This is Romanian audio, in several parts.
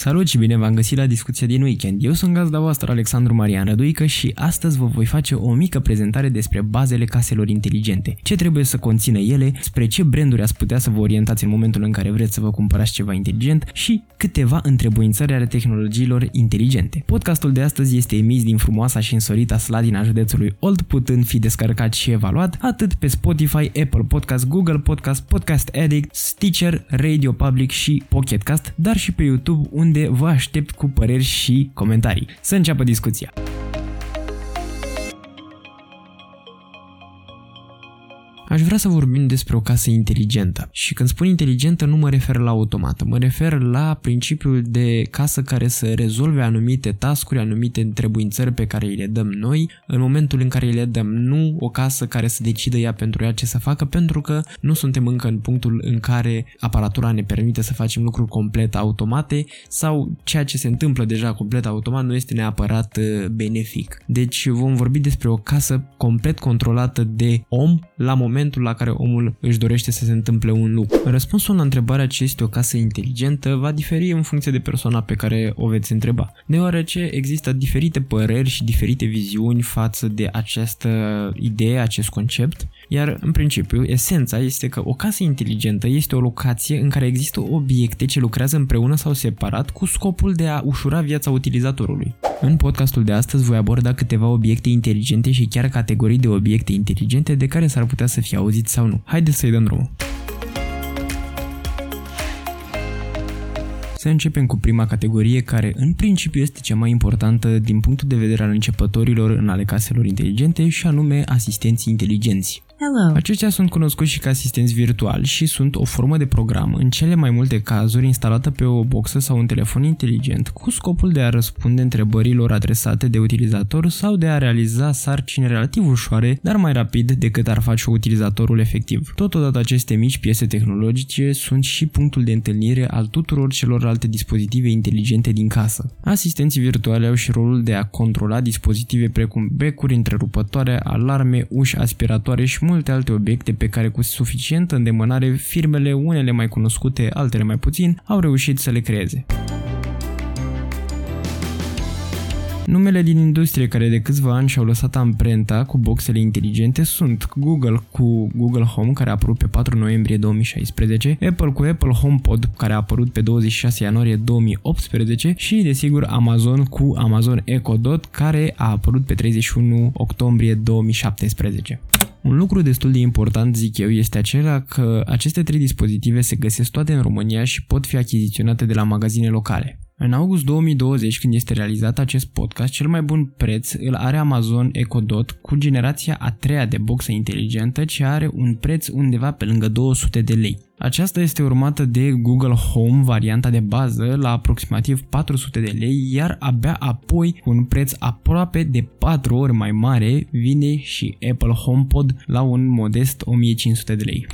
Salut și bine v-am găsit la discuția din weekend. Eu sunt gazda voastră Alexandru Marian Răduică și astăzi vă voi face o mică prezentare despre bazele caselor inteligente. Ce trebuie să conțină ele, spre ce branduri ați putea să vă orientați în momentul în care vreți să vă cumpărați ceva inteligent și câteva întrebuințări ale tehnologiilor inteligente. Podcastul de astăzi este emis din frumoasa și însorita Sladina județului Old, putând fi descărcat și evaluat atât pe Spotify, Apple Podcast, Google Podcast, Podcast Addict, Stitcher, Radio Public și Pocketcast, dar și pe YouTube unde unde vă aștept cu păreri și comentarii. Să înceapă discuția! Aș vrea să vorbim despre o casă inteligentă. Și când spun inteligentă nu mă refer la automată, mă refer la principiul de casă care să rezolve anumite tascuri, anumite întrebuințări pe care îi le dăm noi în momentul în care îi le dăm. Nu o casă care să decidă ea pentru ea ce să facă, pentru că nu suntem încă în punctul în care aparatura ne permite să facem lucruri complet automate sau ceea ce se întâmplă deja complet automat nu este neapărat uh, benefic. Deci vom vorbi despre o casă complet controlată de om la momentul momentul la care omul își dorește să se întâmple un lucru. Răspunsul la întrebarea ce este o casă inteligentă va diferi în funcție de persoana pe care o veți întreba, deoarece există diferite păreri și diferite viziuni față de această idee, acest concept, iar în principiu esența este că o casă inteligentă este o locație în care există obiecte ce lucrează împreună sau separat cu scopul de a ușura viața utilizatorului. În podcastul de astăzi voi aborda câteva obiecte inteligente și chiar categorii de obiecte inteligente de care s-ar putea să fie auzit sau nu. Haideți să-i dăm drumul. Să începem cu prima categorie care în principiu este cea mai importantă din punctul de vedere al începătorilor în ale caselor inteligente și anume asistenții inteligenți. Hello. Aceștia sunt cunoscuți și ca asistenți virtuali și sunt o formă de program, în cele mai multe cazuri instalată pe o boxă sau un telefon inteligent, cu scopul de a răspunde întrebărilor adresate de utilizator sau de a realiza sarcini relativ ușoare, dar mai rapid decât ar face utilizatorul efectiv. Totodată aceste mici piese tehnologice sunt și punctul de întâlnire al tuturor celorlalte dispozitive inteligente din casă. Asistenții virtuali au și rolul de a controla dispozitive precum becuri întrerupătoare, alarme, uși aspiratoare și multe alte obiecte pe care cu suficientă îndemânare firmele, unele mai cunoscute, altele mai puțin, au reușit să le creeze. Numele din industrie care de câțiva ani și-au lăsat amprenta cu boxele inteligente sunt Google cu Google Home care a apărut pe 4 noiembrie 2016, Apple cu Apple HomePod care a apărut pe 26 ianuarie 2018 și desigur Amazon cu Amazon Echo Dot care a apărut pe 31 octombrie 2017. Un lucru destul de important, zic eu, este acela că aceste trei dispozitive se găsesc toate în România și pot fi achiziționate de la magazine locale. În august 2020, când este realizat acest podcast, cel mai bun preț îl are Amazon Echo Dot cu generația a treia de boxă inteligentă, ce are un preț undeva pe lângă 200 de lei. Aceasta este urmată de Google Home, varianta de bază, la aproximativ 400 de lei, iar abia apoi, cu un preț aproape de 4 ori mai mare, vine și Apple HomePod la un modest 1500 de lei.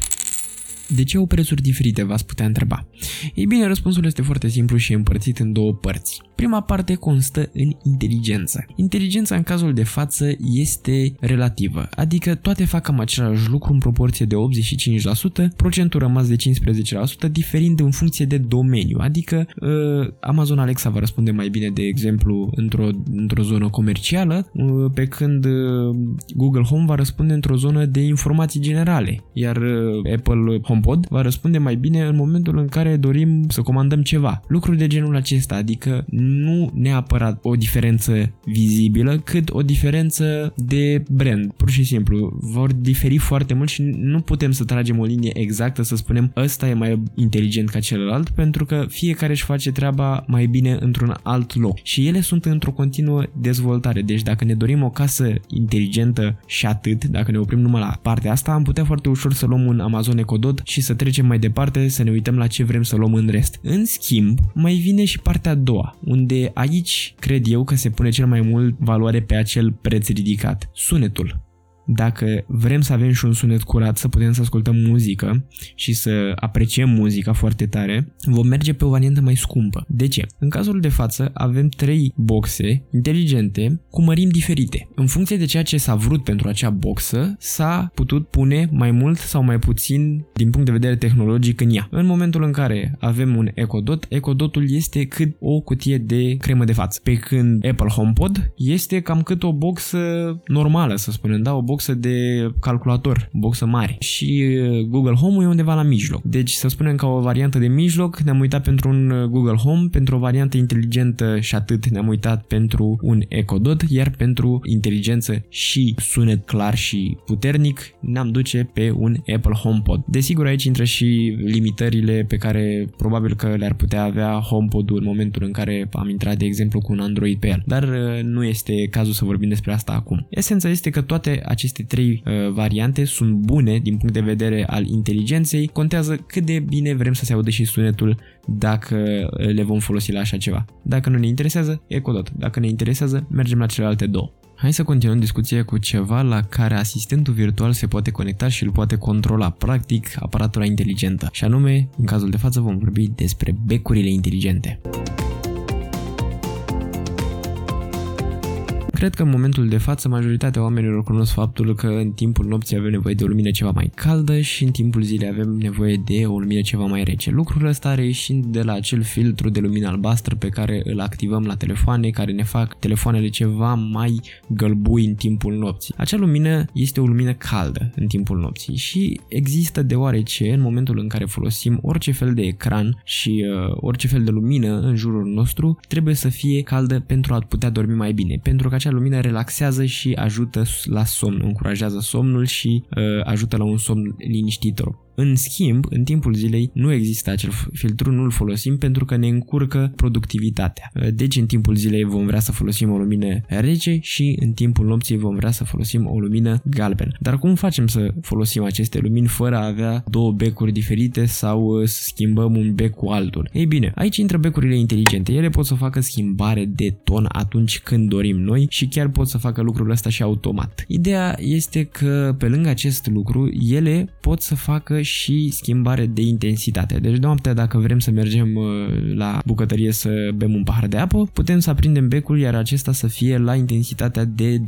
De ce au prețuri diferite, v-ați putea întreba? Ei bine, răspunsul este foarte simplu și împărțit în două părți. Prima parte constă în inteligență. Inteligența în cazul de față este relativă, adică toate fac cam același lucru în proporție de 85%, procentul rămas de 15% diferind în funcție de domeniu, adică uh, Amazon Alexa va răspunde mai bine, de exemplu, într-o, într-o zonă comercială, uh, pe când uh, Google Home va răspunde într-o zonă de informații generale, iar uh, Apple HomePod va răspunde mai bine în momentul în care dorim să comandăm ceva. Lucruri de genul acesta, adică nu neapărat o diferență vizibilă, cât o diferență de brand. Pur și simplu, vor diferi foarte mult și nu putem să tragem o linie exactă să spunem ăsta e mai inteligent ca celălalt, pentru că fiecare își face treaba mai bine într-un alt loc. Și ele sunt într-o continuă dezvoltare. Deci dacă ne dorim o casă inteligentă și atât, dacă ne oprim numai la partea asta, am putea foarte ușor să luăm un Amazon Echo Dot și să trecem mai departe, să ne uităm la ce vrem să luăm în rest. În schimb, mai vine și partea a doua, unde aici cred eu că se pune cel mai mult valoare pe acel preț ridicat, sunetul. Dacă vrem să avem și un sunet curat, să putem să ascultăm muzică și să apreciem muzica foarte tare, vom merge pe o variantă mai scumpă. De ce? În cazul de față avem trei boxe inteligente cu mărimi diferite. În funcție de ceea ce s-a vrut pentru acea boxă, s-a putut pune mai mult sau mai puțin din punct de vedere tehnologic în ea. În momentul în care avem un Echo Dot, Echo Dotul este cât o cutie de cremă de față. Pe când Apple HomePod este cam cât o boxă normală, să spunem, da? O boxă de calculator, boxă mare. Și uh, Google Home e undeva la mijloc. Deci să spunem ca o variantă de mijloc, ne-am uitat pentru un uh, Google Home, pentru o variantă inteligentă și atât ne-am uitat pentru un Echo Dot, iar pentru inteligență și sunet clar și puternic ne-am duce pe un Apple HomePod. Desigur aici intră și limitările pe care probabil că le-ar putea avea HomePod-ul în momentul în care am intrat de exemplu cu un Android pe el. Dar uh, nu este cazul să vorbim despre asta acum. Esența este că toate aceste trei uh, variante sunt bune din punct de vedere al inteligenței, contează cât de bine vrem să se audă și sunetul dacă uh, le vom folosi la așa ceva. Dacă nu ne interesează, e codot. Dacă ne interesează, mergem la celelalte două. Hai să continuăm discuția cu ceva la care asistentul virtual se poate conecta și îl poate controla, practic aparatura inteligentă. Și anume, în cazul de față vom vorbi despre becurile inteligente. Cred că în momentul de față majoritatea oamenilor cunosc faptul că în timpul nopții avem nevoie de o lumină ceva mai caldă și în timpul zilei avem nevoie de o lumină ceva mai rece. Lucrul ăsta reieșind de la acel filtru de lumină albastră pe care îl activăm la telefoane, care ne fac telefoanele ceva mai gălbui în timpul nopții. Acea lumină este o lumină caldă în timpul nopții și există deoarece în momentul în care folosim orice fel de ecran și uh, orice fel de lumină în jurul nostru trebuie să fie caldă pentru a putea dormi mai bine, pentru că acea lumină relaxează și ajută la somn, încurajează somnul și uh, ajută la un somn liniștitor. În schimb, în timpul zilei nu există acel filtru, nu-l folosim pentru că ne încurcă productivitatea. Deci în timpul zilei vom vrea să folosim o lumină rece și în timpul nopții vom vrea să folosim o lumină galben. Dar cum facem să folosim aceste lumini fără a avea două becuri diferite sau uh, să schimbăm un bec cu altul? Ei bine, aici intră becurile inteligente. Ele pot să facă schimbare de ton atunci când dorim noi și chiar pot să facă lucrul ăsta și automat. Ideea este că pe lângă acest lucru, ele pot să facă și schimbare de intensitate. Deci noaptea dacă vrem să mergem uh, la bucătărie să bem un pahar de apă, putem să aprindem becul iar acesta să fie la intensitatea de 20%,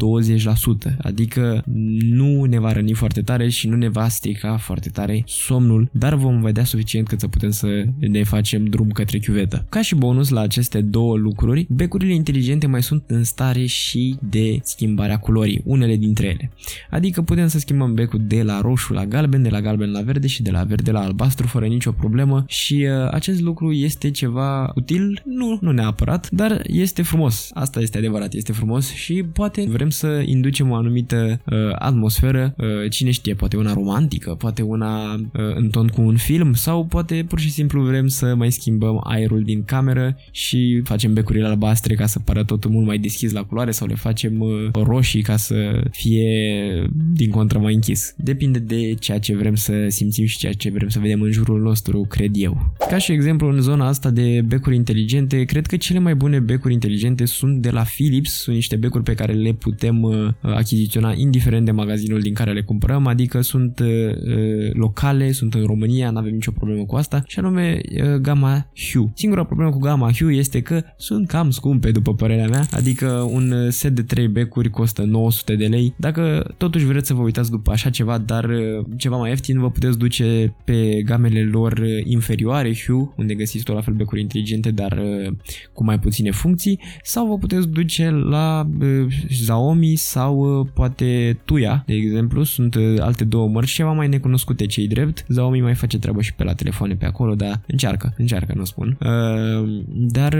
adică nu ne va răni foarte tare și nu ne va strica foarte tare somnul, dar vom vedea suficient cât să putem să ne facem drum către chiuvetă. Ca și bonus la aceste două lucruri, becurile inteligente mai sunt în stare și de schimbarea culorii, unele dintre ele. Adică putem să schimbăm becul de la roșu la galben, de la galben la verde și de la verde la albastru fără nicio problemă și uh, acest lucru este ceva util, nu, nu neapărat, dar este frumos. Asta este adevărat, este frumos și poate vrem să inducem o anumită uh, atmosferă, uh, cine știe, poate una romantică, poate una uh, în ton cu un film sau poate pur și simplu vrem să mai schimbăm aerul din cameră și facem becurile albastre ca să pară totul mult mai deschis la culoare sau le facem uh, roșii ca să fie din contră mai închis. Depinde de ceea ce vrem să simțim și ceea ce vrem să vedem în jurul nostru, cred eu. Ca și exemplu, în zona asta de becuri inteligente, cred că cele mai bune becuri inteligente sunt de la Philips, sunt niște becuri pe care le putem uh, achiziționa indiferent de magazinul din care le cumpărăm, adică sunt uh, uh locale, sunt în România, nu avem nicio problemă cu asta, și anume uh, gama Hue. Singura problemă cu gama Hue este că sunt cam scumpe, după părerea mea, adică un set de 3 becuri costă 900 de lei. Dacă totuși vreți să vă uitați după așa ceva, dar uh, ceva mai ieftin, vă puteți duce pe gamele lor inferioare, Hue, unde găsiți tot la fel becuri inteligente, dar uh, cu mai puține funcții, sau vă puteți duce la uh, Xiaomi sau uh, poate Tuya, de exemplu, sunt alte două mărci ceva mai necunoscute cei drept. Xiaomi mai face treabă și pe la telefoane pe acolo, dar încearcă, încearcă, nu spun. Dar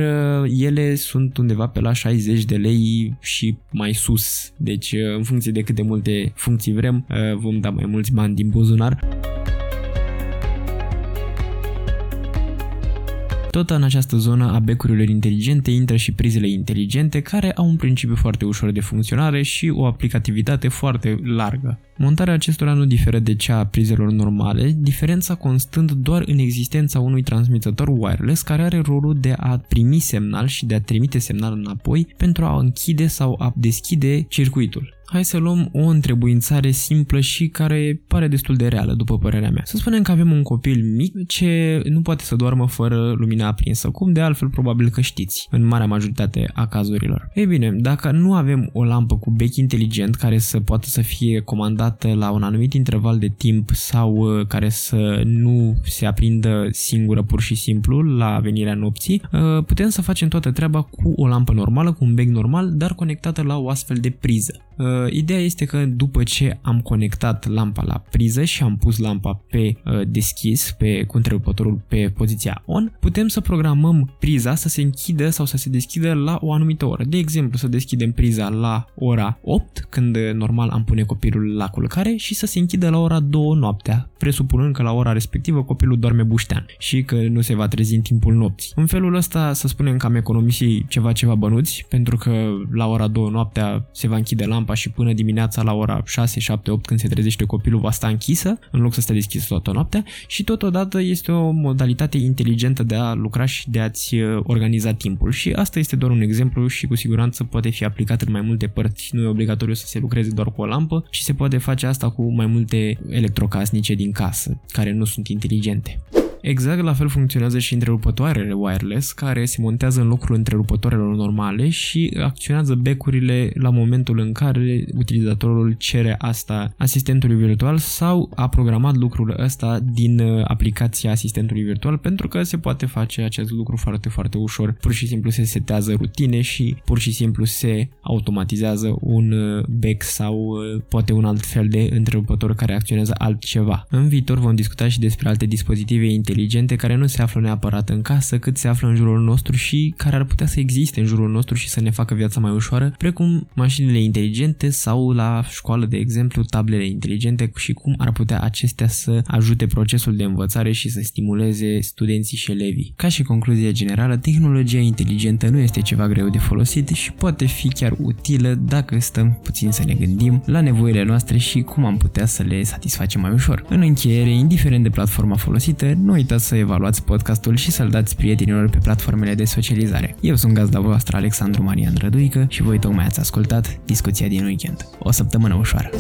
ele sunt undeva pe la 60 de lei și mai sus. Deci, în funcție de cât de multe funcții vrem, vom da mai mulți bani din buzunar. Tot în această zonă a becurilor inteligente intră și prizele inteligente care au un principiu foarte ușor de funcționare și o aplicativitate foarte largă. Montarea acestora nu diferă de cea a prizelor normale, diferența constând doar în existența unui transmițător wireless care are rolul de a primi semnal și de a trimite semnal înapoi pentru a închide sau a deschide circuitul. Hai să luăm o întrebuințare simplă și care pare destul de reală, după părerea mea. Să spunem că avem un copil mic ce nu poate să doarmă fără lumina aprinsă, cum de altfel probabil că știți, în marea majoritate a cazurilor. Ei bine, dacă nu avem o lampă cu bec inteligent care să poată să fie comandată la un anumit interval de timp sau uh, care să nu se aprindă singură pur și simplu la venirea nopții, uh, putem să facem toată treaba cu o lampă normală, cu un bec normal, dar conectată la o astfel de priză. Uh, ideea este că după ce am conectat lampa la priză și am pus lampa pe deschis, pe cu întrerupătorul pe poziția on, putem să programăm priza să se închidă sau să se deschidă la o anumită oră. De exemplu, să deschidem priza la ora 8, când normal am pune copilul la culcare și să se închidă la ora 2 noaptea, presupunând că la ora respectivă copilul doarme buștean și că nu se va trezi în timpul nopții. În felul ăsta să spunem că am economisit ceva ceva bănuți, pentru că la ora 2 noaptea se va închide lampa și până dimineața la ora 6, 7, 8 când se trezește copilul va sta închisă, în loc să stea deschisă toată noaptea și totodată este o modalitate inteligentă de a lucra și de a-ți uh, organiza timpul și asta este doar un exemplu și cu siguranță poate fi aplicat în mai multe părți, nu e obligatoriu să se lucreze doar cu o lampă și se poate face asta cu mai multe electrocasnice din casă, care nu sunt inteligente. Exact la fel funcționează și întrerupătoarele wireless, care se montează în locul întrerupătoarelor normale și acționează becurile la momentul în care utilizatorul cere asta asistentului virtual sau a programat lucrul ăsta din uh, aplicația asistentului virtual pentru că se poate face acest lucru foarte, foarte ușor. Pur și simplu se setează rutine și pur și simplu se automatizează un uh, bec sau uh, poate un alt fel de întrerupător care acționează altceva. În viitor vom discuta și despre alte dispozitive inteligente inteligente care nu se află neapărat în casă, cât se află în jurul nostru și care ar putea să existe în jurul nostru și să ne facă viața mai ușoară, precum mașinile inteligente sau la școală, de exemplu, tablele inteligente și cum ar putea acestea să ajute procesul de învățare și să stimuleze studenții și elevii. Ca și concluzie generală, tehnologia inteligentă nu este ceva greu de folosit și poate fi chiar utilă dacă stăm puțin să ne gândim la nevoile noastre și cum am putea să le satisfacem mai ușor. În încheiere, indiferent de platforma folosită, nu uitați să evaluați podcastul și să-l dați prietenilor pe platformele de socializare. Eu sunt gazda voastră Alexandru Marian Răduică și voi tocmai ați ascultat discuția din weekend. O săptămână ușoară!